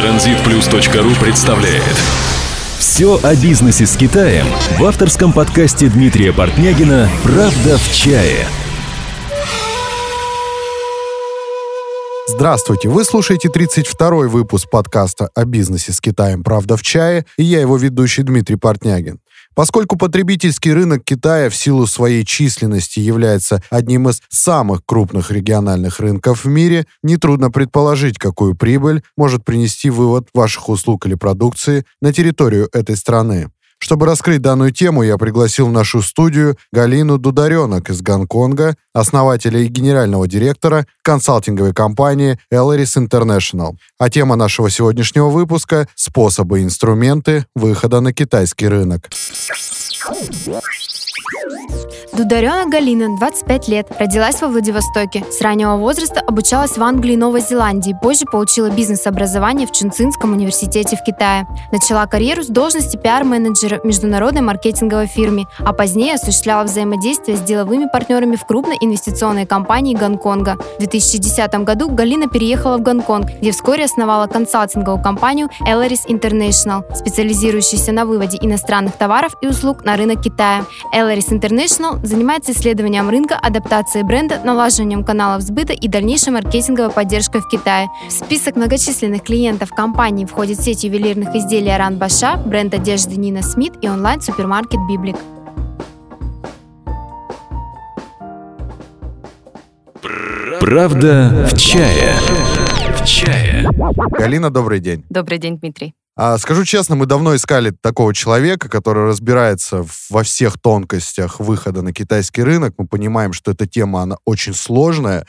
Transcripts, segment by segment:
Транзитплюс.ру представляет Все о бизнесе с Китаем в авторском подкасте Дмитрия Портнягина «Правда в чае». Здравствуйте! Вы слушаете 32-й выпуск подкаста о бизнесе с Китаем «Правда в чае» и я его ведущий Дмитрий Портнягин. Поскольку потребительский рынок Китая в силу своей численности является одним из самых крупных региональных рынков в мире, нетрудно предположить, какую прибыль может принести вывод ваших услуг или продукции на территорию этой страны. Чтобы раскрыть данную тему, я пригласил в нашу студию Галину Дударенок из Гонконга, основателя и генерального директора консалтинговой компании Elleris International. А тема нашего сегодняшнего выпуска – способы и инструменты выхода на китайский рынок. Дударена Галина, 25 лет, родилась во Владивостоке. С раннего возраста обучалась в Англии и Новой Зеландии, позже получила бизнес-образование в Чунцинском университете в Китае. Начала карьеру с должности пиар-менеджера в международной маркетинговой фирме, а позднее осуществляла взаимодействие с деловыми партнерами в крупной инвестиционной компании Гонконга. В 2010 году Галина переехала в Гонконг, где вскоре основала консалтинговую компанию Elleris International, специализирующуюся на выводе иностранных товаров и услуг на рынок Китая. Elleris International занимается исследованием рынка, адаптацией бренда, налаживанием каналов сбыта и дальнейшей маркетинговой поддержкой в Китае. В список многочисленных клиентов компании входит сеть ювелирных изделий Аран Баша, бренд одежды Нина Смит и онлайн-супермаркет Библик. Правда в чае. В чае. Галина, добрый день. Добрый день, Дмитрий. А, скажу честно, мы давно искали такого человека, который разбирается во всех тонкостях выхода на китайский рынок. Мы понимаем, что эта тема, она очень сложная.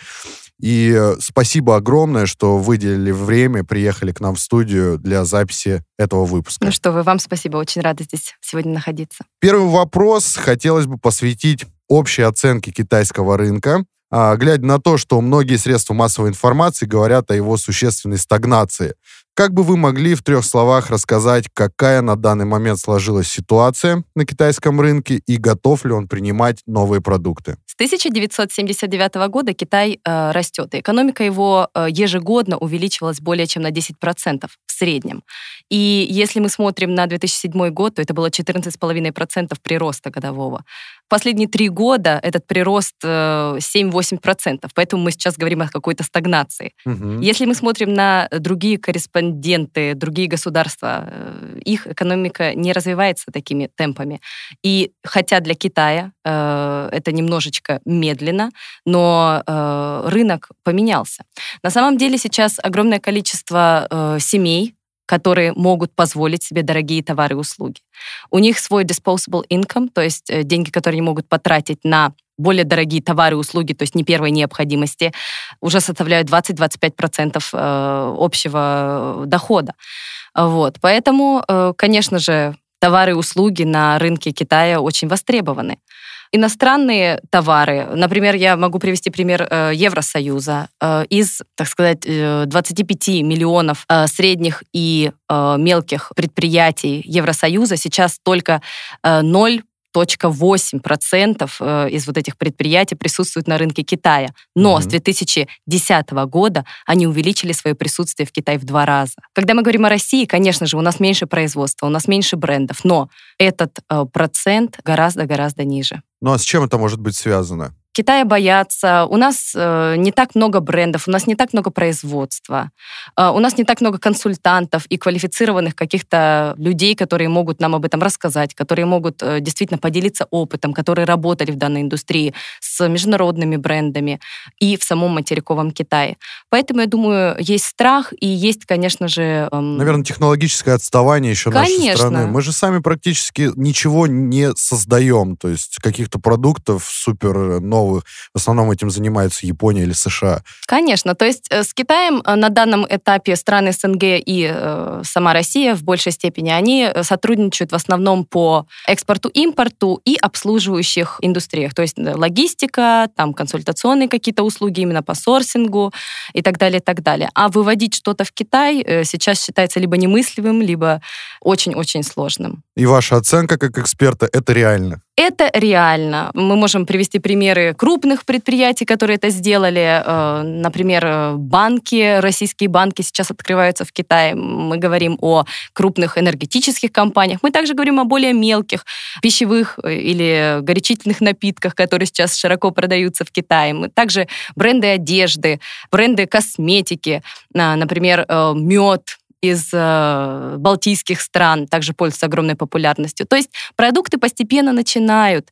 И э, спасибо огромное, что выделили время, приехали к нам в студию для записи этого выпуска. Ну что вы, вам спасибо, очень рада здесь сегодня находиться. Первый вопрос хотелось бы посвятить общей оценке китайского рынка. А, глядя на то, что многие средства массовой информации говорят о его существенной стагнации. Как бы вы могли в трех словах рассказать, какая на данный момент сложилась ситуация на китайском рынке и готов ли он принимать новые продукты? С 1979 года Китай э, растет, и экономика его э, ежегодно увеличивалась более чем на 10% в среднем. И если мы смотрим на 2007 год, то это было 14,5% прироста годового. Последние три года этот прирост э, 7-8%, поэтому мы сейчас говорим о какой-то стагнации. Угу. Если мы смотрим на другие корреспонденты, другие государства, э, их экономика не развивается такими темпами. И хотя для Китая э, это немножечко медленно, но э, рынок поменялся. На самом деле сейчас огромное количество э, семей, которые могут позволить себе дорогие товары и услуги. У них свой disposable income, то есть э, деньги, которые они могут потратить на более дорогие товары и услуги, то есть не первой необходимости, уже составляют 20-25% э, общего дохода. Вот. Поэтому, э, конечно же, товары и услуги на рынке Китая очень востребованы. Иностранные товары, например, я могу привести пример э, Евросоюза. Э, из, так сказать, э, 25 миллионов э, средних и мелких предприятий Евросоюза сейчас только э, 0 0,8% э, из вот этих предприятий присутствуют на рынке Китая. Но mm-hmm. с 2010 года они увеличили свое присутствие в Китае в два раза. Когда мы говорим о России, конечно же, у нас меньше производства, у нас меньше брендов, но этот э, процент гораздо-гораздо ниже. Ну а с чем это может быть связано? Китая боятся, у нас э, не так много брендов, у нас не так много производства, э, у нас не так много консультантов и квалифицированных каких-то людей, которые могут нам об этом рассказать, которые могут э, действительно поделиться опытом, которые работали в данной индустрии с международными брендами и в самом материковом Китае. Поэтому, я думаю, есть страх и есть, конечно же... Эм... Наверное, технологическое отставание еще конечно. нашей страны. Мы же сами практически ничего не создаем, то есть каких-то продуктов супер новых новых. В основном этим занимаются Япония или США. Конечно. То есть э, с Китаем э, на данном этапе страны СНГ и э, сама Россия в большей степени, они э, сотрудничают в основном по экспорту-импорту и обслуживающих индустриях. То есть логистика, там консультационные какие-то услуги именно по сорсингу и так далее, и так далее. А выводить что-то в Китай сейчас считается либо немыслимым, либо очень-очень сложным. И ваша оценка как эксперта, это реально? Это реально. Мы можем привести примеры крупных предприятий, которые это сделали. Э, например, банки, российские банки сейчас открываются в Китае. Мы говорим о крупных энергетических компаниях. Мы также говорим о более мелких пищевых или горячительных напитках, которые сейчас широко продаются в Китае. Мы также бренды одежды, бренды косметики, например, э, мед, из э, балтийских стран также пользуются огромной популярностью. То есть продукты постепенно начинают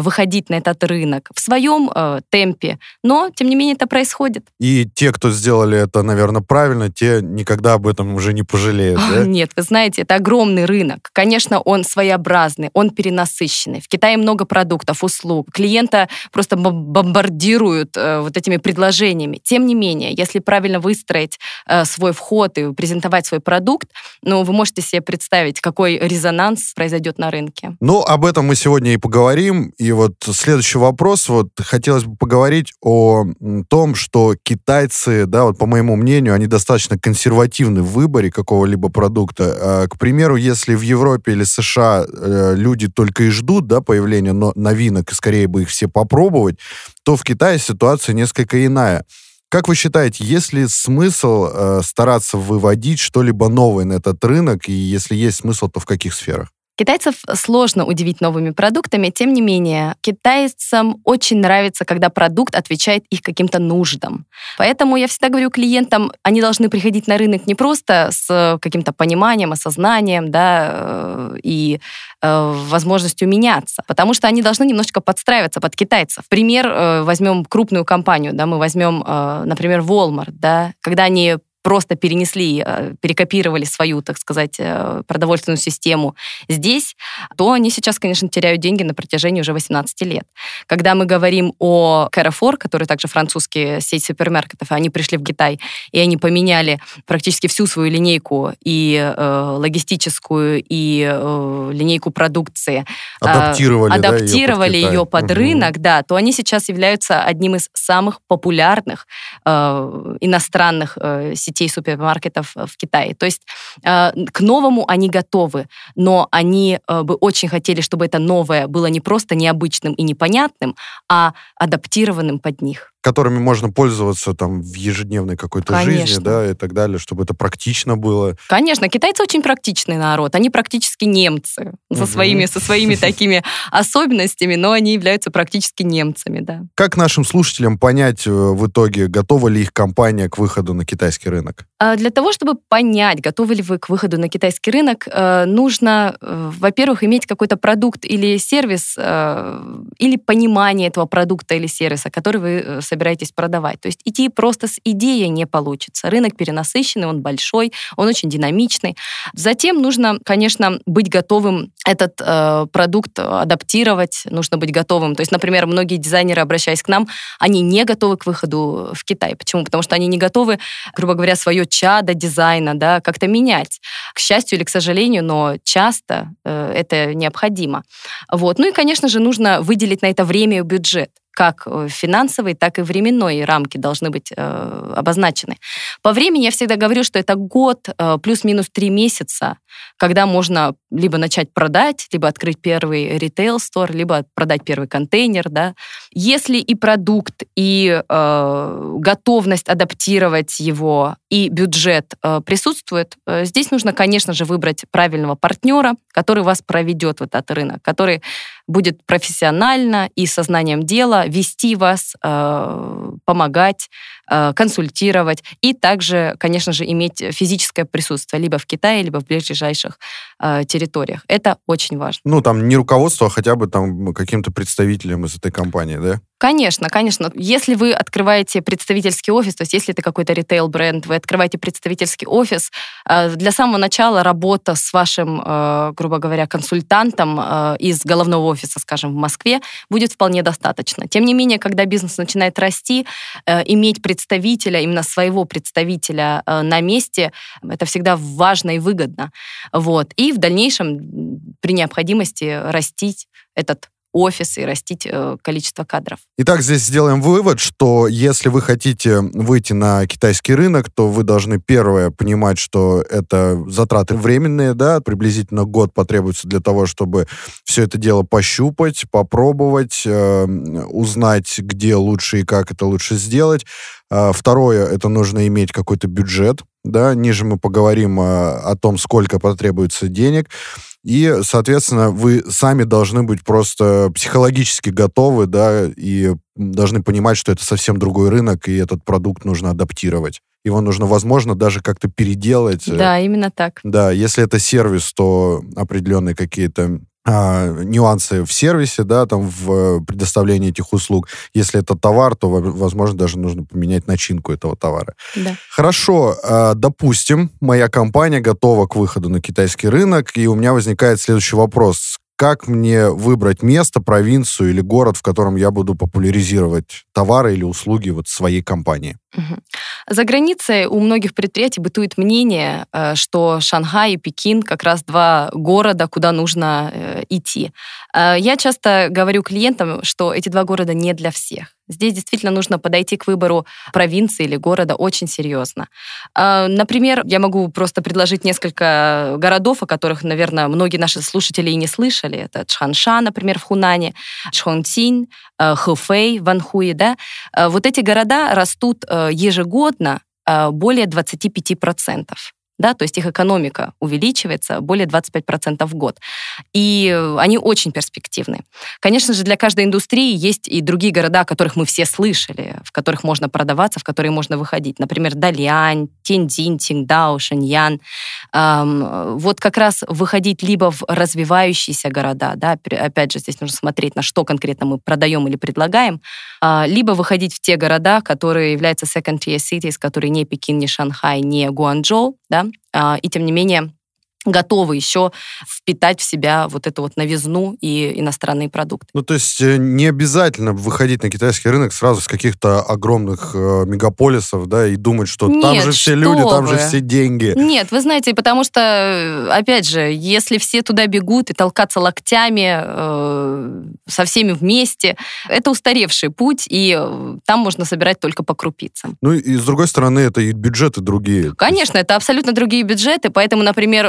выходить на этот рынок в своем э, темпе, но тем не менее это происходит. И те, кто сделали это, наверное, правильно, те никогда об этом уже не пожалеют. Да? Нет, вы знаете, это огромный рынок. Конечно, он своеобразный, он перенасыщенный. В Китае много продуктов, услуг. Клиента просто бомбардируют э, вот этими предложениями. Тем не менее, если правильно выстроить э, свой вход и презентовать свой продукт, но вы можете себе представить, какой резонанс произойдет на рынке. Ну, об этом мы сегодня и поговорим. И вот следующий вопрос. Вот хотелось бы поговорить о том, что китайцы, да, вот по моему мнению, они достаточно консервативны в выборе какого-либо продукта. А, к примеру, если в Европе или США э, люди только и ждут, да, появления новинок, и скорее бы их все попробовать, то в Китае ситуация несколько иная. Как вы считаете, есть ли смысл э, стараться выводить что-либо новое на этот рынок, и если есть смысл, то в каких сферах? Китайцев сложно удивить новыми продуктами, тем не менее, китайцам очень нравится, когда продукт отвечает их каким-то нуждам. Поэтому я всегда говорю клиентам, они должны приходить на рынок не просто с каким-то пониманием, осознанием, да, э, и э, возможностью меняться, потому что они должны немножечко подстраиваться под китайцев. Пример, э, возьмем крупную компанию, да, мы возьмем, э, например, Walmart, да, когда они просто перенесли, э, перекопировали свою, так сказать, э, продовольственную систему здесь, то они сейчас, конечно, теряют деньги на протяжении уже 18 лет. Когда мы говорим о Carrefour, который также французский сеть супермаркетов, они пришли в Китай, и они поменяли практически всю свою линейку и э, логистическую, и э, линейку продукции. Адаптировали, э, адаптировали ее под, ее под угу. рынок, да, то они сейчас являются одним из самых популярных э, иностранных э, сетей сетей супермаркетов э, в Китае. То есть э, к новому они готовы, но они э, бы очень хотели, чтобы это новое было не просто необычным и непонятным, а адаптированным под них которыми можно пользоваться там в ежедневной какой-то Конечно. жизни, да, и так далее, чтобы это практично было. Конечно, китайцы очень практичный народ, они практически немцы со своими со своими такими особенностями, но они являются практически немцами, да. Как нашим слушателям понять э, в итоге, готова ли их компания к выходу на китайский рынок? А, для того, чтобы понять, готовы ли вы к выходу на китайский рынок, э, нужно, э, во-первых, иметь какой-то продукт или сервис, или понимание этого продукта или сервиса, который вы собираетесь продавать. То есть идти просто с идеей не получится. Рынок перенасыщенный, он большой, он очень динамичный. Затем нужно, конечно, быть готовым этот э, продукт адаптировать, нужно быть готовым. То есть, например, многие дизайнеры, обращаясь к нам, они не готовы к выходу в Китай. Почему? Потому что они не готовы, грубо говоря, свое чадо дизайна да, как-то менять. К счастью или к сожалению, но часто э, это необходимо. Вот. Ну и, конечно же, нужно выделить на это время и бюджет как э, финансовые, так и временной рамки должны быть э, обозначены. По времени я всегда говорю, что это год э, плюс-минус три месяца, когда можно либо начать продать, либо открыть первый ритейл-стор, либо продать первый контейнер. Да. Если и продукт, и э, готовность адаптировать его, и бюджет э, присутствует, э, здесь нужно, конечно же, выбрать правильного партнера, который вас проведет в этот рынок, который будет профессионально и сознанием дела вести вас, э, помогать, консультировать и также, конечно же, иметь физическое присутствие либо в Китае, либо в ближайших э, территориях. Это очень важно. Ну, там не руководство, а хотя бы там каким-то представителем из этой компании, да? Конечно, конечно. Если вы открываете представительский офис, то есть если это какой-то ритейл-бренд, вы открываете представительский офис, э, для самого начала работа с вашим, э, грубо говоря, консультантом э, из головного офиса, скажем, в Москве, будет вполне достаточно. Тем не менее, когда бизнес начинает расти, иметь представителя, именно своего представителя на месте, это всегда важно и выгодно. Вот. И в дальнейшем, при необходимости, растить этот офисы и растить э, количество кадров. Итак, здесь сделаем вывод, что если вы хотите выйти на китайский рынок, то вы должны, первое, понимать, что это затраты временные, да, приблизительно год потребуется для того, чтобы все это дело пощупать, попробовать, э, узнать, где лучше и как это лучше сделать. А, второе, это нужно иметь какой-то бюджет, да, ниже мы поговорим о, о том, сколько потребуется денег. И, соответственно, вы сами должны быть просто психологически готовы, да, и должны понимать, что это совсем другой рынок, и этот продукт нужно адаптировать. Его нужно, возможно, даже как-то переделать. Да, именно так. Да, если это сервис, то определенные какие-то а, нюансы в сервисе, да, там в предоставлении этих услуг. Если это товар, то, возможно, даже нужно поменять начинку этого товара. Да. Хорошо, а, допустим, моя компания готова к выходу на китайский рынок, и у меня возникает следующий вопрос как мне выбрать место, провинцию или город, в котором я буду популяризировать товары или услуги вот своей компании? За границей у многих предприятий бытует мнение, э, что Шанхай и Пекин как раз два города, куда нужно э, идти. Э, я часто говорю клиентам, что эти два города не для всех. Здесь действительно нужно подойти к выбору провинции или города очень серьезно. А, например, я могу просто предложить несколько городов, о которых, наверное, многие наши слушатели и не слышали. Это Чханша, например, в Хунане, Чхонцин, э, Хэфэй в Анхуе. Да? Э, вот эти города растут э, ежегодно более 25% да, то есть их экономика увеличивается более 25% в год. И они очень перспективны. Конечно же, для каждой индустрии есть и другие города, о которых мы все слышали, в которых можно продаваться, в которые можно выходить. Например, Далянь, Тяньцзинь, Тингдао, Шэньян. Эм, вот как раз выходить либо в развивающиеся города, да, опять же, здесь нужно смотреть, на что конкретно мы продаем или предлагаем, э, либо выходить в те города, которые являются second-tier cities, которые не Пекин, не Шанхай, не Гуанчжоу, да, и тем не менее готовы еще впитать в себя вот эту вот новизну и иностранные продукты. Ну, то есть э, не обязательно выходить на китайский рынок сразу с каких-то огромных э, мегаполисов, да, и думать, что Нет, там же все люди, вы. там же все деньги. Нет, вы знаете, потому что, э, опять же, если все туда бегут и толкаться локтями э, со всеми вместе, это устаревший путь, и э, там можно собирать только по крупицам. Ну, и с другой стороны, это и бюджеты другие. Конечно, это абсолютно другие бюджеты, поэтому, например,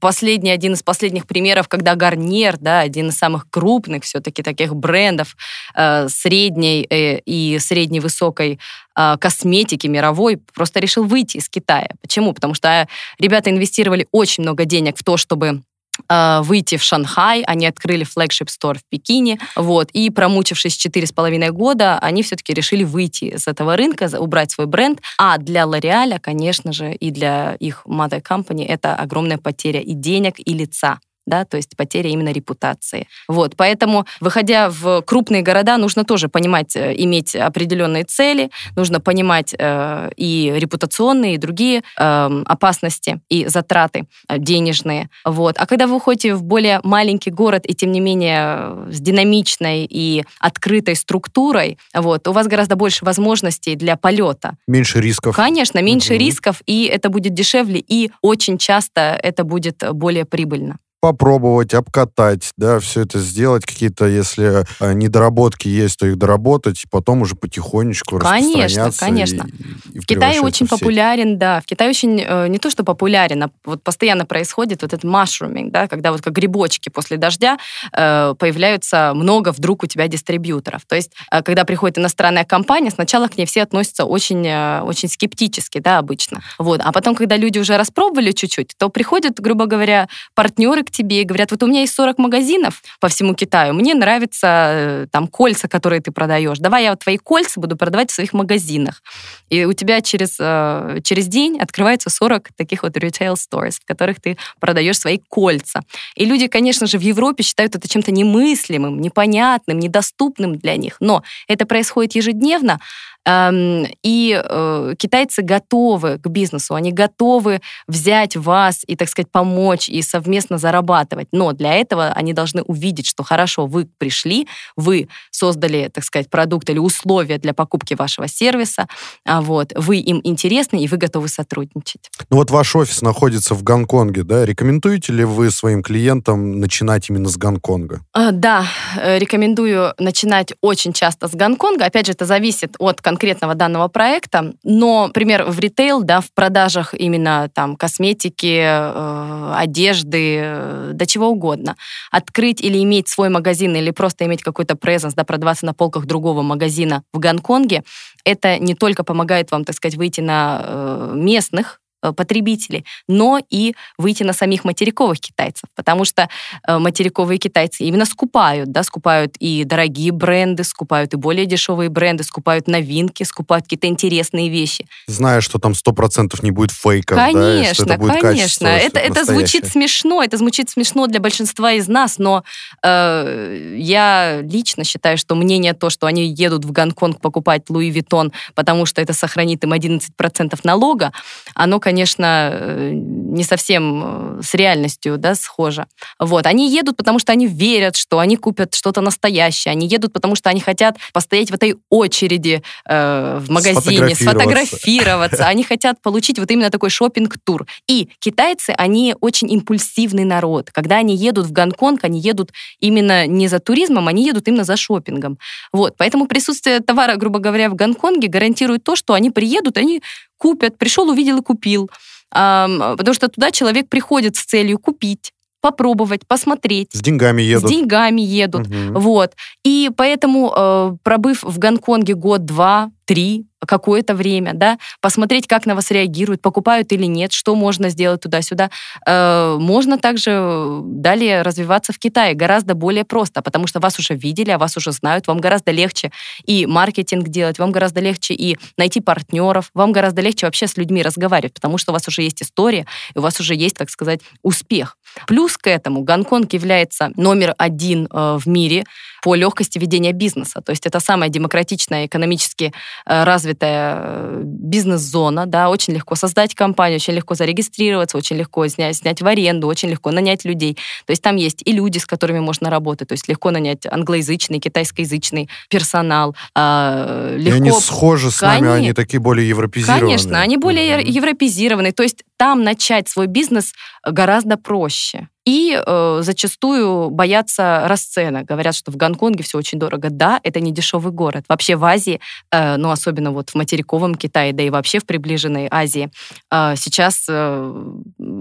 последний, один из последних примеров, когда Гарнир, да, один из самых крупных все-таки таких брендов э, средней э, и средней высокой э, косметики мировой, просто решил выйти из Китая. Почему? Потому что ребята инвестировали очень много денег в то, чтобы э, выйти в Шанхай, они открыли флагшип стор в Пекине, вот, и промучившись четыре с половиной года, они все-таки решили выйти из этого рынка, убрать свой бренд, а для Лореаля, конечно же, и для их mother company это огромная потеря и денег, и лица да, то есть потеря именно репутации. Вот, поэтому, выходя в крупные города, нужно тоже понимать, э, иметь определенные цели, нужно понимать э, и репутационные, и другие э, опасности и затраты э, денежные. Вот. А когда вы уходите в более маленький город и, тем не менее, с динамичной и открытой структурой, вот, у вас гораздо больше возможностей для полета. Меньше рисков. Конечно, меньше угу. рисков, и это будет дешевле, и очень часто это будет более прибыльно попробовать, обкатать, да, все это сделать, какие-то, если э, недоработки есть, то их доработать, и потом уже потихонечку Конечно, конечно. И, и в Китае очень в популярен, да, в Китае очень, э, не то что популярен, а вот постоянно происходит вот этот mushrooming, да, когда вот как грибочки после дождя э, появляются много вдруг у тебя дистрибьюторов. То есть, когда приходит иностранная компания, сначала к ней все относятся очень, очень скептически, да, обычно. Вот. А потом, когда люди уже распробовали чуть-чуть, то приходят, грубо говоря, партнеры к тебе и говорят, вот у меня есть 40 магазинов по всему Китаю, мне нравятся э, там кольца, которые ты продаешь, давай я вот твои кольца буду продавать в своих магазинах. И у тебя через, э, через день открывается 40 таких вот retail stores, в которых ты продаешь свои кольца. И люди, конечно же, в Европе считают это чем-то немыслимым, непонятным, недоступным для них. Но это происходит ежедневно, и э, китайцы готовы к бизнесу, они готовы взять вас и, так сказать, помочь и совместно зарабатывать. Но для этого они должны увидеть, что хорошо, вы пришли, вы создали, так сказать, продукт или условия для покупки вашего сервиса, а вот, вы им интересны, и вы готовы сотрудничать. Ну вот ваш офис находится в Гонконге, да? Рекомендуете ли вы своим клиентам начинать именно с Гонконга? А, да, э, рекомендую начинать очень часто с Гонконга. Опять же, это зависит от конкретного данного проекта. Но, например, в ритейл, да, в продажах именно там косметики, э, одежды, э, да чего угодно. Открыть или иметь свой магазин, или просто иметь какой-то презенс, да, продаваться на полках другого магазина в Гонконге, это не только помогает вам, так сказать, выйти на э, местных потребителей, но и выйти на самих материковых китайцев, потому что э, материковые китайцы именно скупают, да, скупают и дорогие бренды, скупают и более дешевые бренды, скупают новинки, скупают какие-то интересные вещи. Зная, что там сто процентов не будет фейков, конечно, да, это будет конечно. Это, это звучит смешно, это звучит смешно для большинства из нас, но э, я лично считаю, что мнение то, что они едут в Гонконг покупать Louis Vuitton, потому что это сохранит им 11% налога, оно, конечно, э, не совсем э, с реальностью да, схоже. Вот. Они едут, потому что они верят, что они купят что-то настоящее. Они едут, потому что они хотят постоять в этой очереди э, в магазине, сфотографироваться. сфотографироваться. Они хотят получить вот именно такой шопинг-тур. И китайцы, они очень импульсивный народ. Когда они едут в Гонконг, они едут именно не за туризмом, они едут именно за шопингом. Вот. Поэтому присутствие товара, грубо говоря, в Гонконге гарантирует то, что они приедут, они купят, пришел, увидел и купил. Потому что туда человек приходит с целью купить попробовать, посмотреть. С деньгами едут. С деньгами едут. Угу. Вот. И поэтому, э, пробыв в Гонконге год, два, три, какое-то время, да, посмотреть, как на вас реагируют, покупают или нет, что можно сделать туда-сюда. Э, можно также далее развиваться в Китае гораздо более просто, потому что вас уже видели, а вас уже знают, вам гораздо легче и маркетинг делать, вам гораздо легче и найти партнеров, вам гораздо легче вообще с людьми разговаривать, потому что у вас уже есть история, у вас уже есть, так сказать, успех. Плюс к этому Гонконг является номер один э, в мире по легкости ведения бизнеса. То есть это самая демократичная, экономически э, развитая э, бизнес-зона. Да, очень легко создать компанию, очень легко зарегистрироваться, очень легко снять, снять в аренду, очень легко нанять людей. То есть там есть и люди, с которыми можно работать. То есть легко нанять англоязычный, китайскоязычный персонал. Легко... И они схожи с нами, они такие более европезированные. Конечно, они более mm-hmm. европезированные. То есть там начать свой бизнес гораздо проще. И э, зачастую боятся расценок. Говорят, что в Гонконге все очень дорого. Да, это не дешевый город. Вообще в Азии, э, ну особенно вот в материковом Китае, да и вообще в приближенной Азии, э, сейчас э,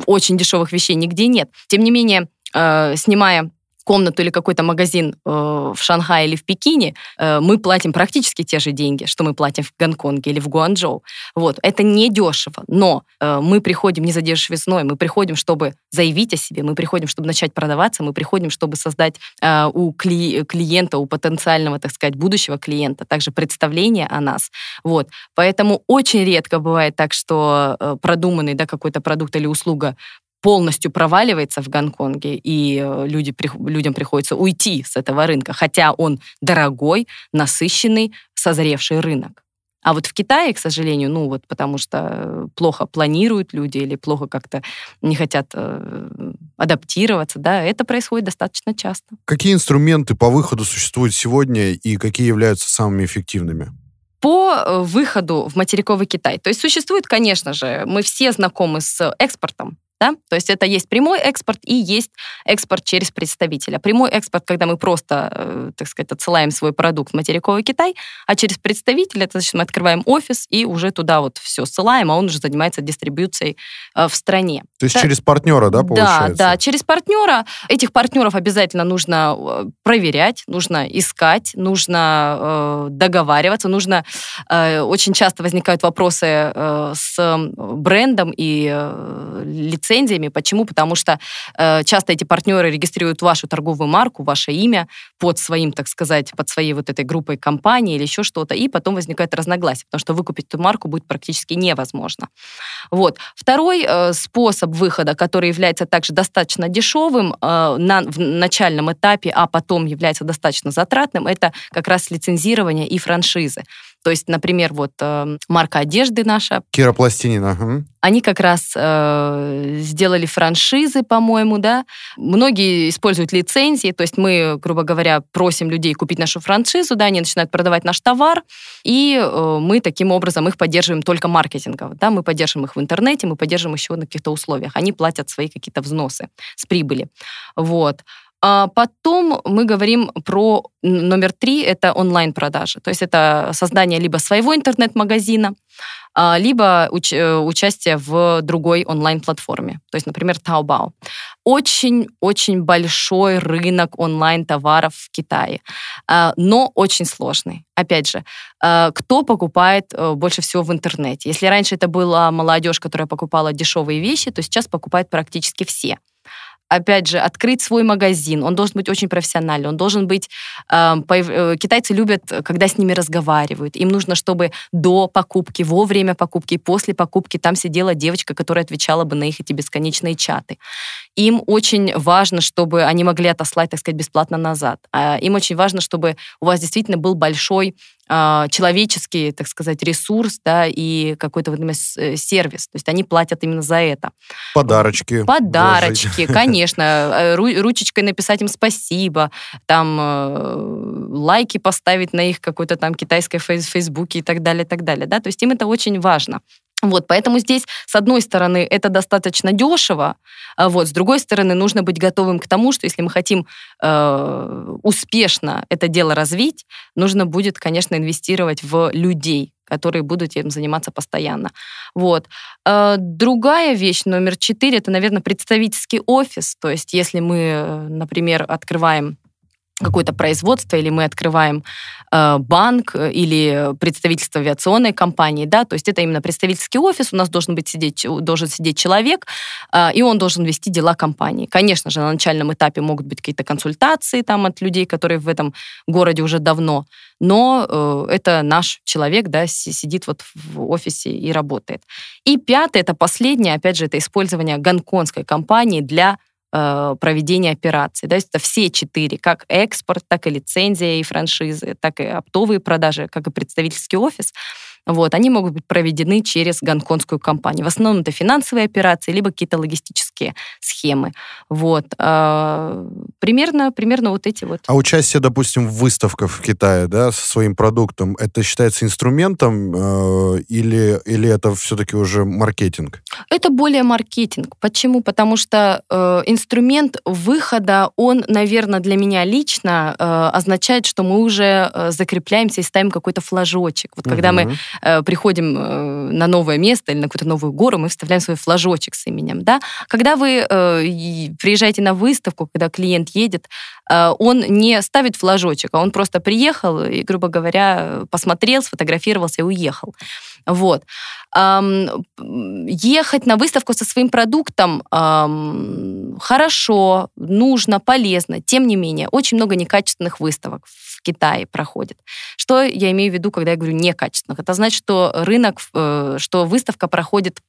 очень дешевых вещей нигде нет. Тем не менее, э, снимая комнату или какой-то магазин э, в Шанхае или в Пекине, э, мы платим практически те же деньги, что мы платим в Гонконге или в Гуанчжоу. Вот. Это не дешево, но э, мы приходим не за дешевизной, мы приходим, чтобы заявить о себе, мы приходим, чтобы начать продаваться, мы приходим, чтобы создать э, у кли клиента, у потенциального, так сказать, будущего клиента также представление о нас. Вот. Поэтому очень редко бывает так, что э, продуманный да, какой-то продукт или услуга полностью проваливается в Гонконге, и э, люди, людям приходится уйти с этого рынка, хотя он дорогой, насыщенный, созревший рынок. А вот в Китае, к сожалению, ну вот потому что э, плохо планируют люди или плохо как-то не хотят э, адаптироваться, да, это происходит достаточно часто. Какие инструменты по выходу существуют сегодня и какие являются самыми эффективными? по выходу в материковый Китай. То есть существует, конечно же, мы все знакомы с экспортом да? То есть это есть прямой экспорт и есть экспорт через представителя. Прямой экспорт, когда мы просто, э, так сказать, отсылаем свой продукт в материковый Китай, а через представителя, это значит, мы открываем офис и уже туда вот все ссылаем, а он уже занимается дистрибьюцией э, в стране. То есть да? через партнера, да, получается? Да, да, через партнера. Этих партнеров обязательно нужно э, проверять, нужно искать, нужно э, договариваться, нужно... Э, очень часто возникают вопросы э, с брендом и э, лицензиями. Почему? Потому что э, часто эти партнеры регистрируют вашу торговую марку, ваше имя под своим, так сказать, под своей вот этой группой компании или еще что-то, и потом возникает разногласие, потому что выкупить эту марку будет практически невозможно. Вот. Второй э, способ выхода, который является также достаточно дешевым э, на, в начальном этапе, а потом является достаточно затратным, это как раз лицензирование и франшизы. То есть, например, вот э, марка одежды наша. Кира Пластинина. Угу. Они как раз э, сделали франшизы, по-моему, да. Многие используют лицензии, то есть мы, грубо говоря, просим людей купить нашу франшизу, да, они начинают продавать наш товар, и э, мы таким образом их поддерживаем только маркетингово, да, мы поддерживаем их в интернете, мы поддерживаем еще на каких-то условиях. Они платят свои какие-то взносы с прибыли. Вот. А потом мы говорим про номер три, это онлайн-продажи. То есть это создание либо своего интернет-магазина, а, либо уч- э, участие в другой онлайн-платформе. То есть, например, Taobao. Очень-очень большой рынок онлайн-товаров в Китае, а, но очень сложный. Опять же, кто покупает э, больше всего в интернете? Если раньше это была молодежь, которая покупала дешевые вещи, то сейчас покупают практически все опять же, открыть свой магазин, он должен быть очень профессиональный, он должен быть... Э, э, китайцы любят, когда с ними разговаривают. Им нужно, чтобы до покупки, во время покупки, после покупки там сидела девочка, которая отвечала бы на их эти бесконечные чаты. Им очень важно, чтобы они могли отослать, так сказать, бесплатно назад. А им очень важно, чтобы у вас действительно был большой человеческий, так сказать, ресурс, да, и какой-то вот э, сервис. То есть они платят именно за это. Подарочки. Подарочки, вложить. конечно. Э, ручечкой написать им спасибо, там э, лайки поставить на их какой-то там китайской фейсбуке и так далее, и так далее. Да? То есть им это очень важно. Вот, поэтому здесь, с одной стороны, это достаточно дешево, а вот, с другой стороны, нужно быть готовым к тому, что если мы хотим э, успешно это дело развить, нужно будет, конечно, инвестировать в людей, которые будут этим заниматься постоянно. Вот. Э, другая вещь, номер четыре, это, наверное, представительский офис. То есть если мы, например, открываем какое-то производство, или мы открываем э, банк или представительство авиационной компании, да, то есть это именно представительский офис, у нас должен быть сидеть, должен сидеть человек, э, и он должен вести дела компании. Конечно же, на начальном этапе могут быть какие-то консультации там от людей, которые в этом городе уже давно, но э, это наш человек, да, сидит вот в офисе и работает. И пятое, это последнее, опять же, это использование гонконгской компании для Э, проведения операций. Да, это все четыре, как экспорт, так и лицензия и франшизы, так и оптовые продажи, как и представительский офис. Вот, они могут быть проведены через гонконгскую компанию. В основном это финансовые операции, либо какие-то логистические схемы. Вот. А, примерно, примерно вот эти вот. А участие, допустим, в выставках в Китае, да, со своим продуктом, это считается инструментом э, или, или это все-таки уже маркетинг? Это более маркетинг. Почему? Потому что э, инструмент выхода, он, наверное, для меня лично э, означает, что мы уже э, закрепляемся и ставим какой-то флажочек. Вот угу. когда мы приходим э, на новое место или на какую-то новую гору, мы вставляем свой флажочек с именем. Да? Когда вы э, приезжаете на выставку, когда клиент едет, э, он не ставит флажочек, а он просто приехал и, грубо говоря, посмотрел, сфотографировался и уехал. Вот. Ехать на выставку со своим продуктом хорошо, нужно, полезно. Тем не менее, очень много некачественных выставок Китае проходит. Что я имею в виду, когда я говорю некачественных? Это значит, что рынок, э, что выставка проходит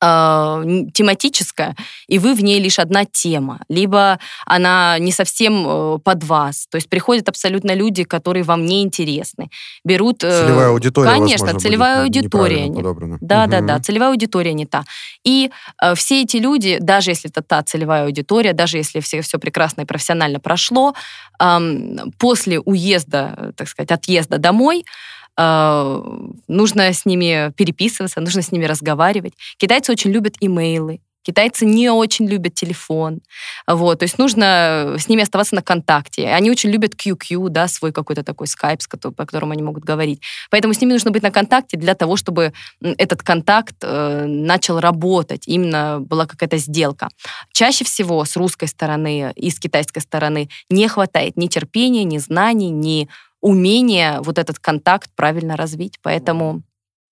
э, тематическая, и вы в ней лишь одна тема, либо она не совсем э, под вас. То есть приходят абсолютно люди, которые вам не интересны. Берут... Э, целевая аудитория, Конечно, возможно, целевая будет, аудитория. Не, да, угу. да, да, целевая аудитория не та. И э, все эти люди, даже если это та целевая аудитория, даже если все, все прекрасно и профессионально прошло, э, после уезда, так сказать, отъезда домой, а, нужно с ними переписываться, нужно с ними разговаривать. Китайцы очень любят имейлы, Китайцы не очень любят телефон. Вот, то есть нужно с ними оставаться на контакте. Они очень любят QQ, да, свой какой-то такой скайп, по которому они могут говорить. Поэтому с ними нужно быть на контакте для того, чтобы этот контакт э, начал работать, именно была какая-то сделка. Чаще всего с русской стороны и с китайской стороны не хватает ни терпения, ни знаний, ни умение вот этот контакт правильно развить. Поэтому...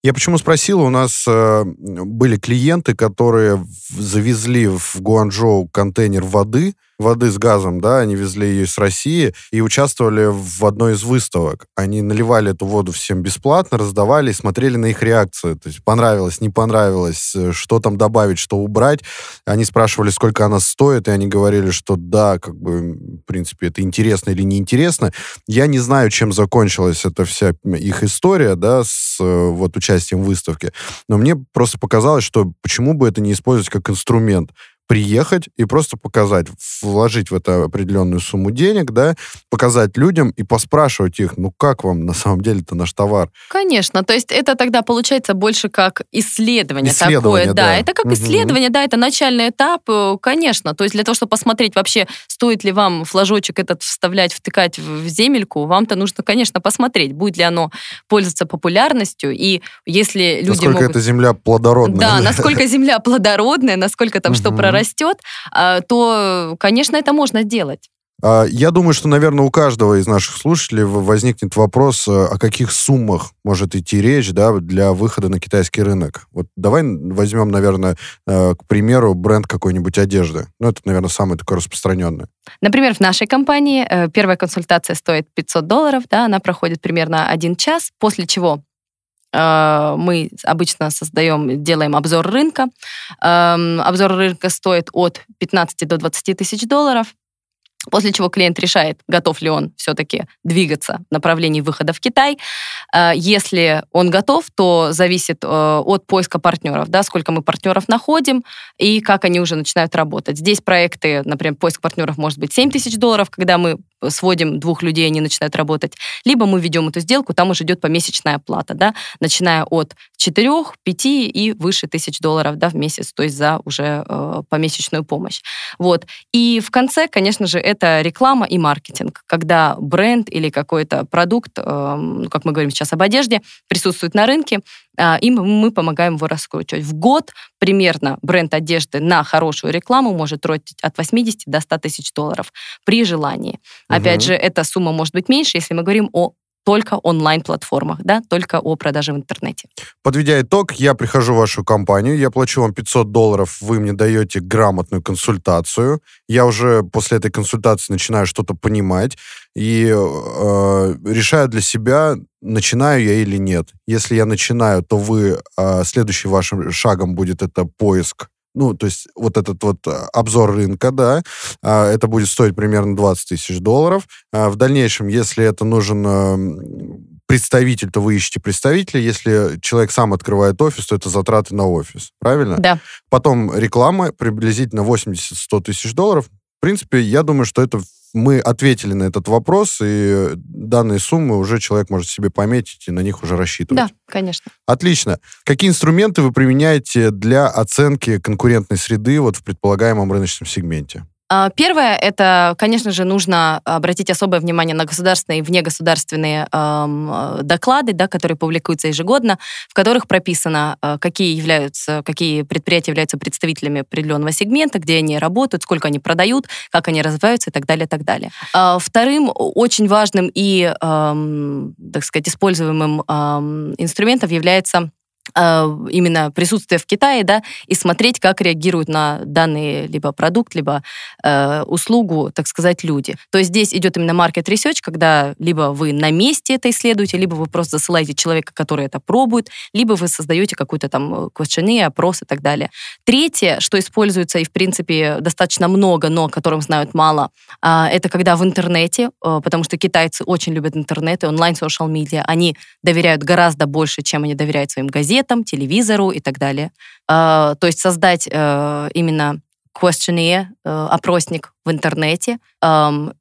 Я почему спросил, у нас э, были клиенты, которые завезли в Гуанчжоу контейнер воды, воды с газом, да, они везли ее из России и участвовали в одной из выставок. Они наливали эту воду всем бесплатно, раздавали и смотрели на их реакцию. То есть понравилось, не понравилось, э, что там добавить, что убрать. Они спрашивали, сколько она стоит, и они говорили, что да, как бы, в принципе, это интересно или неинтересно. Я не знаю, чем закончилась эта вся их история, да, с э, вот участием в выставке, но мне просто показалось, что почему бы это не использовать как инструмент приехать и просто показать, вложить в это определенную сумму денег, да, показать людям и поспрашивать их, ну как вам на самом деле-то наш товар? Конечно, то есть это тогда получается больше как исследование, исследование такое, да. да, это как угу. исследование, да, это начальный этап, э, конечно, то есть для того, чтобы посмотреть вообще, стоит ли вам флажочек этот вставлять, втыкать в земельку, вам-то нужно, конечно, посмотреть, будет ли оно пользоваться популярностью, и если люди Насколько могут... эта земля плодородная. Да, насколько земля плодородная, насколько там что прорастет, растет, а, то, конечно, это можно сделать. А, я думаю, что, наверное, у каждого из наших слушателей возникнет вопрос, э, о каких суммах может идти речь да, для выхода на китайский рынок. Вот давай возьмем, наверное, э, к примеру, бренд какой-нибудь одежды. Ну, это, наверное, самое такое распространенное. Например, в нашей компании э, первая консультация стоит 500 долларов, да, она проходит примерно один час, после чего мы обычно создаем, делаем обзор рынка. Обзор рынка стоит от 15 до 20 тысяч долларов. После чего клиент решает, готов ли он все-таки двигаться в направлении выхода в Китай. Э, если он готов, то зависит э, от поиска партнеров, да, сколько мы партнеров находим и как они уже начинают работать. Здесь проекты, например, поиск партнеров может быть 7 тысяч долларов, когда мы сводим двух людей, они начинают работать. Либо мы ведем эту сделку, там уже идет помесячная оплата, да, начиная от 4, 5 и выше тысяч долларов да, в месяц, то есть за уже э, помесячную помощь. Вот. И в конце, конечно же, это реклама и маркетинг, когда бренд или какой-то продукт, э, как мы говорим сейчас об одежде, присутствует на рынке, и мы помогаем его раскручивать. В год примерно бренд одежды на хорошую рекламу может тратить от 80 до 100 тысяч долларов при желании. Опять же, эта сумма может быть меньше, если мы говорим о только онлайн-платформах, да, только о продаже в интернете. Подведя итог, я прихожу в вашу компанию, я плачу вам 500 долларов, вы мне даете грамотную консультацию, я уже после этой консультации начинаю что-то понимать и э, решаю для себя, начинаю я или нет. Если я начинаю, то вы, э, следующим вашим шагом будет это поиск ну, то есть вот этот вот э, обзор рынка, да, а, это будет стоить примерно 20 тысяч долларов. А, в дальнейшем, если это нужен эм, представитель, то вы ищете представителя. Если человек сам открывает офис, то это затраты на офис. Правильно? Да. Потом реклама, приблизительно 80-100 тысяч долларов. В принципе, я думаю, что это мы ответили на этот вопрос, и данные суммы уже человек может себе пометить и на них уже рассчитывать. Да, конечно. Отлично. Какие инструменты вы применяете для оценки конкурентной среды вот в предполагаемом рыночном сегменте? А, первое, это, конечно же, нужно обратить особое внимание на государственные и внегосударственные э, доклады, да, которые публикуются ежегодно, в которых прописано, э, какие, являются, какие предприятия являются представителями определенного сегмента, где они работают, сколько они продают, как они развиваются и так далее, и так далее. Э, вторым очень важным и, э, так сказать, используемым э, инструментом является именно присутствие в Китае, да, и смотреть, как реагируют на данный либо продукт, либо э, услугу, так сказать, люди. То есть здесь идет именно market research, когда либо вы на месте это исследуете, либо вы просто засылаете человека, который это пробует, либо вы создаете какой-то там questionnaire, опрос и так далее. Третье, что используется и, в принципе, достаточно много, но о котором знают мало, э, это когда в интернете, э, потому что китайцы очень любят интернет и онлайн-social медиа, они доверяют гораздо больше, чем они доверяют своим газетам, газетам, телевизору и так далее. А, то есть создать э, именно questionnaire, э, опросник в интернете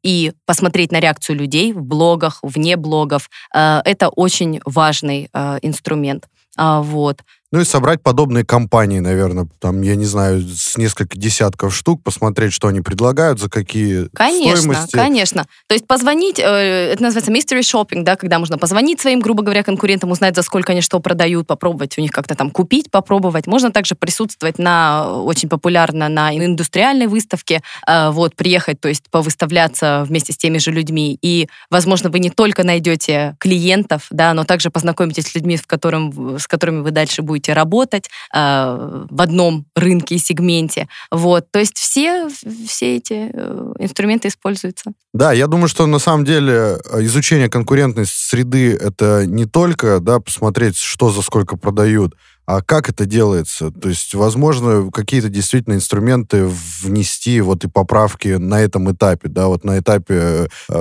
и посмотреть на реакцию людей в блогах, вне блогов. Э, это очень важный инструмент. А, вот. Ну и собрать подобные компании, наверное, там, я не знаю, с несколько десятков штук, посмотреть, что они предлагают, за какие конечно, стоимости. Конечно, То есть позвонить, э, это называется mystery shopping, да, когда можно позвонить своим, грубо говоря, конкурентам, узнать, за сколько они что продают, попробовать у них как-то там купить, попробовать. Можно также присутствовать на, очень популярно, на индустриальной выставке, э, вот, приехать, то есть повыставляться вместе с теми же людьми. И, возможно, вы не только найдете клиентов, да, но также познакомитесь с людьми, в которым, с которыми вы дальше будете работать э, в одном рынке и сегменте. Вот. То есть все, все эти э, инструменты используются. Да, я думаю, что на самом деле э, изучение конкурентной среды это не только да, посмотреть, что за сколько продают, а как это делается? То есть, возможно, какие-то действительно инструменты внести вот и поправки на этом этапе, да, вот на этапе э,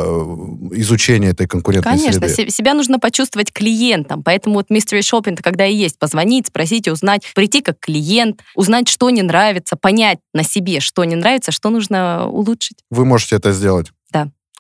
изучения этой конкурентной Конечно, среды. Себя нужно почувствовать клиентом, поэтому вот mystery shopping когда и есть позвонить, спросить, узнать, прийти как клиент, узнать, что не нравится, понять на себе, что не нравится, что нужно улучшить. Вы можете это сделать?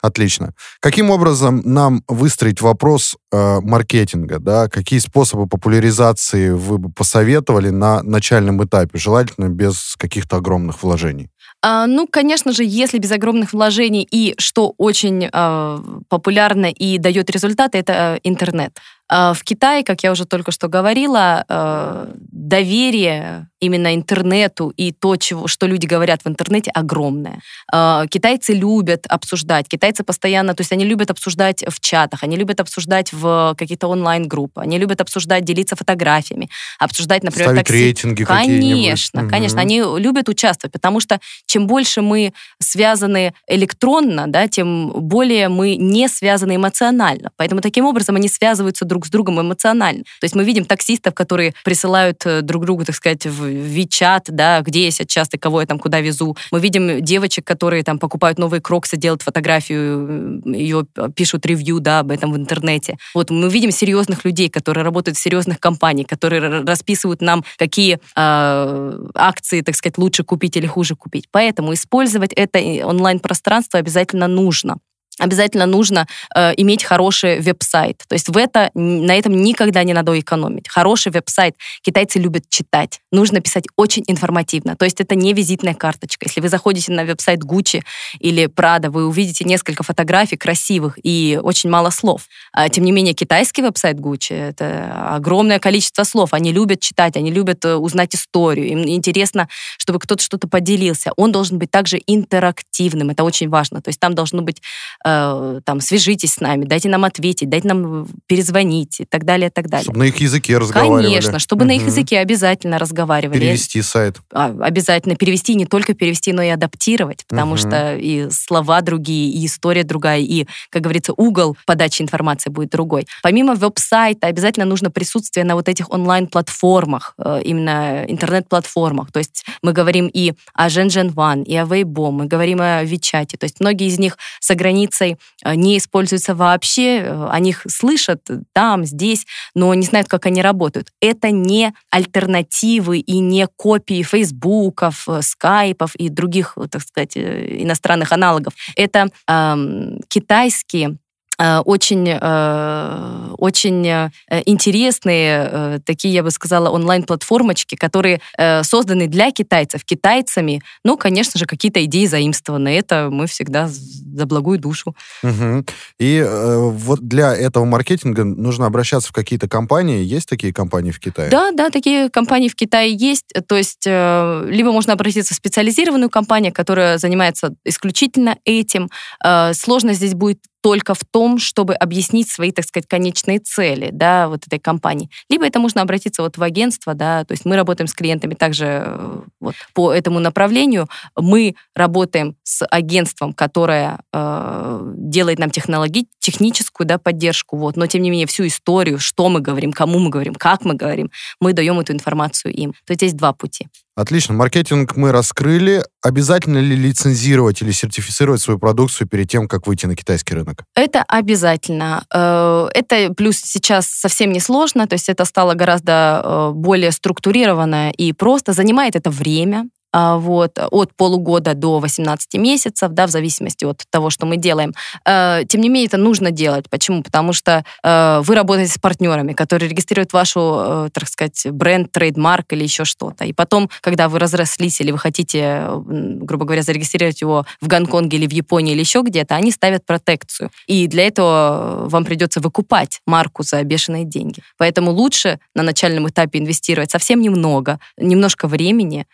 Отлично. Каким образом нам выстроить вопрос э, маркетинга? Да? Какие способы популяризации вы бы посоветовали на начальном этапе, желательно без каких-то огромных вложений? А, ну, конечно же, если без огромных вложений и что очень э, популярно и дает результаты, это э, интернет. Э, в Китае, как я уже только что говорила, э, доверие именно интернету и то, чего, что люди говорят в интернете, огромное. Э, китайцы любят обсуждать, китайцы постоянно, то есть они любят обсуждать в чатах, они любят обсуждать в каких-то онлайн-группах, они любят обсуждать, делиться фотографиями, обсуждать, например, Ставить такси. рейтинги Конечно, угу. конечно, они любят участвовать, потому что чем больше мы связаны электронно, да, тем более мы не связаны эмоционально. Поэтому таким образом они связываются друг с другом эмоционально. То есть мы видим таксистов, которые присылают э, друг другу, так сказать, в Вичат, да, где я сейчас и кого я там куда везу. Мы видим девочек, которые там покупают новые кроксы, делают фотографию, ее пишут ревью, да, об этом в интернете. Вот мы видим серьезных людей, которые работают в серьезных компаниях, которые расписывают нам, какие э, акции, так сказать, лучше купить или хуже купить. Поэтому использовать это онлайн-пространство обязательно нужно обязательно нужно э, иметь хороший веб-сайт. То есть в это, на этом никогда не надо экономить. Хороший веб-сайт. Китайцы любят читать. Нужно писать очень информативно. То есть это не визитная карточка. Если вы заходите на веб-сайт Gucci или Prada, вы увидите несколько фотографий красивых и очень мало слов. А, тем не менее, китайский веб-сайт Gucci — это огромное количество слов. Они любят читать, они любят э, узнать историю. Им интересно, чтобы кто-то что-то поделился. Он должен быть также интерактивным. Это очень важно. То есть там должно быть Э, там, свяжитесь с нами, дайте нам ответить, дайте нам перезвонить и так далее, и так далее. Чтобы на их языке разговаривали. Конечно, чтобы угу. на их языке обязательно разговаривали. Перевести сайт. А, обязательно перевести, не только перевести, но и адаптировать, потому угу. что и слова другие, и история другая, и, как говорится, угол подачи информации будет другой. Помимо веб-сайта обязательно нужно присутствие на вот этих онлайн-платформах, э, именно интернет-платформах. То есть мы говорим и о Женжен Ван, и о Weibo, мы говорим о Вичате. То есть многие из них с границы информацией э, не используются вообще, э, о них слышат там, здесь, но не знают, как они работают. Это не альтернативы и не копии фейсбуков, э, скайпов и других, так сказать, иностранных аналогов. Это э, китайские очень, э, очень э, интересные такие, я бы сказала, онлайн-платформочки, которые созданы для китайцев, китайцами. Ну, конечно же, какие-то идеи заимствованы. Это мы всегда за благую душу. Угу. И э, вот для этого маркетинга нужно обращаться в какие-то компании. Есть такие компании в Китае? Да, да, такие компании в Китае есть. То есть э, либо можно обратиться в специализированную компанию, которая занимается исключительно этим. Э, сложно здесь будет только в том, чтобы объяснить свои, так сказать, конечные цели, да, вот этой компании. Либо это можно обратиться вот в агентство, да, то есть мы работаем с клиентами также э, вот по этому направлению. Мы работаем с агентством, которое э, делает нам технологи техническую, да, поддержку, вот, но тем не менее всю историю, что мы говорим, кому мы говорим, как мы говорим, мы даем эту информацию им. То есть есть два пути. Отлично. Маркетинг мы раскрыли. Обязательно ли лицензировать или сертифицировать свою продукцию перед тем, как выйти на китайский рынок? Это обязательно. Э, это плюс сейчас совсем не сложно, то есть это стало гораздо э, более структурировано и просто. Занимает это время, вот, от полугода до 18 месяцев, да, в зависимости от того, что мы делаем. Э, тем не менее, это нужно делать. Почему? Потому что э, вы работаете с партнерами, которые регистрируют вашу, э, так сказать, бренд, трейдмарк или еще что-то. И потом, когда вы разрослись или вы хотите, грубо говоря, зарегистрировать его в Гонконге или в Японии или еще где-то, они ставят протекцию. И для этого вам придется выкупать марку за бешеные деньги. Поэтому лучше на начальном этапе инвестировать совсем немного, немножко времени,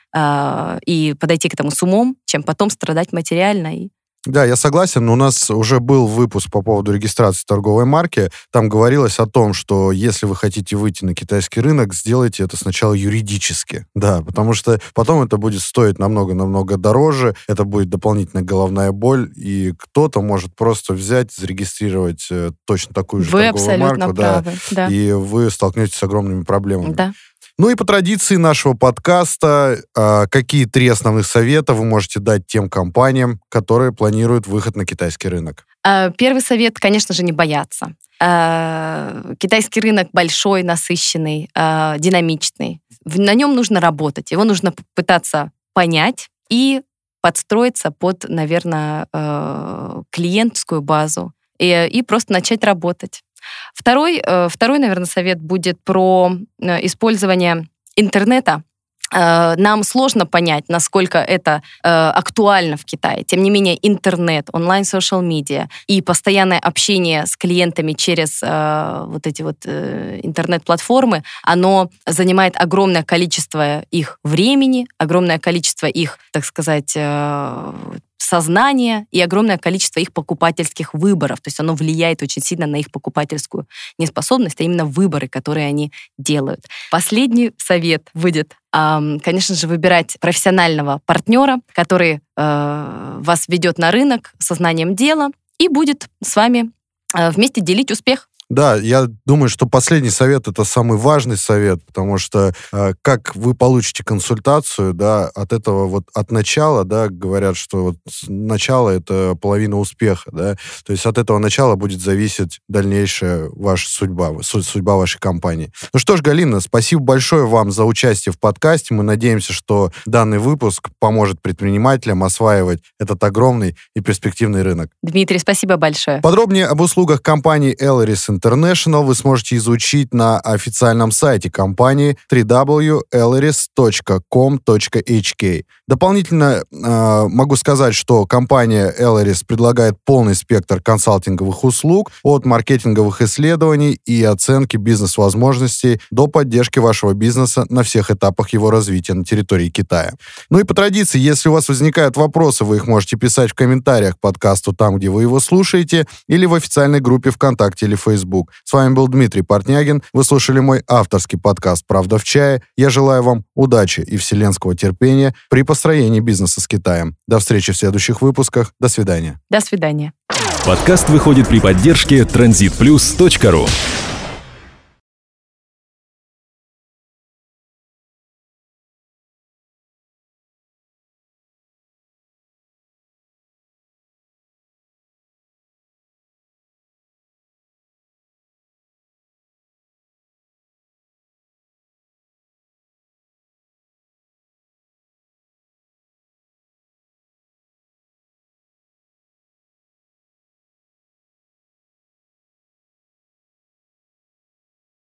и подойти к этому с умом, чем потом страдать материально и Да, я согласен, но у нас уже был выпуск по поводу регистрации торговой марки. Там говорилось о том, что если вы хотите выйти на китайский рынок, сделайте это сначала юридически. Да, потому что потом это будет стоить намного-намного дороже, это будет дополнительная головная боль, и кто-то может просто взять, зарегистрировать э, точно такую же вы торговую марку. Правы, да, да. И вы столкнетесь с огромными проблемами. Да. Ну и по традиции нашего подкаста, а, какие три основных совета вы можете дать тем компаниям, которые планируют выход на китайский рынок? А, первый совет, конечно же, не бояться. А, китайский рынок большой, насыщенный, динамичный. На нем нужно работать, его нужно пытаться понять и подстроиться под, наверное, клиентскую базу и, и просто начать работать. Второй, э, второй, наверное, совет будет про э, использование интернета э, нам сложно понять, насколько это э, актуально в Китае. Тем не менее, интернет, онлайн social медиа и постоянное общение с клиентами через э, вот эти вот э, интернет-платформы, оно занимает огромное количество их времени, огромное количество их, так сказать, э, сознание и огромное количество их покупательских выборов. То есть оно влияет очень сильно на их покупательскую неспособность, а именно выборы, которые они делают. Последний совет выйдет конечно же, выбирать профессионального партнера, который э, вас ведет на рынок сознанием дела и будет с вами э, вместе делить успех. Да, я думаю, что последний совет это самый важный совет, потому что э, как вы получите консультацию, да, от этого вот от начала, да, говорят, что вот начало это половина успеха, да, то есть от этого начала будет зависеть дальнейшая ваша судьба, судьба вашей компании. Ну что ж, Галина, спасибо большое вам за участие в подкасте. Мы надеемся, что данный выпуск поможет предпринимателям осваивать этот огромный и перспективный рынок. Дмитрий, спасибо большое. Подробнее об услугах компании Elleris International вы сможете изучить на официальном сайте компании www.elleris.com.hk. Дополнительно э, могу сказать, что компания Elleris предлагает полный спектр консалтинговых услуг от маркетинговых исследований и оценки бизнес-возможностей до поддержки вашего бизнеса на всех этапах его развития на территории Китая. Ну и по традиции, если у вас возникают вопросы, вы их можете писать в комментариях к подкасту там, где вы его слушаете, или в официальной группе ВКонтакте или Facebook Facebook. С вами был Дмитрий Портнягин. Вы слушали мой авторский подкаст «Правда в чае». Я желаю вам удачи и вселенского терпения при построении бизнеса с Китаем. До встречи в следующих выпусках. До свидания. До свидания. Подкаст выходит при поддержке transitplus.ru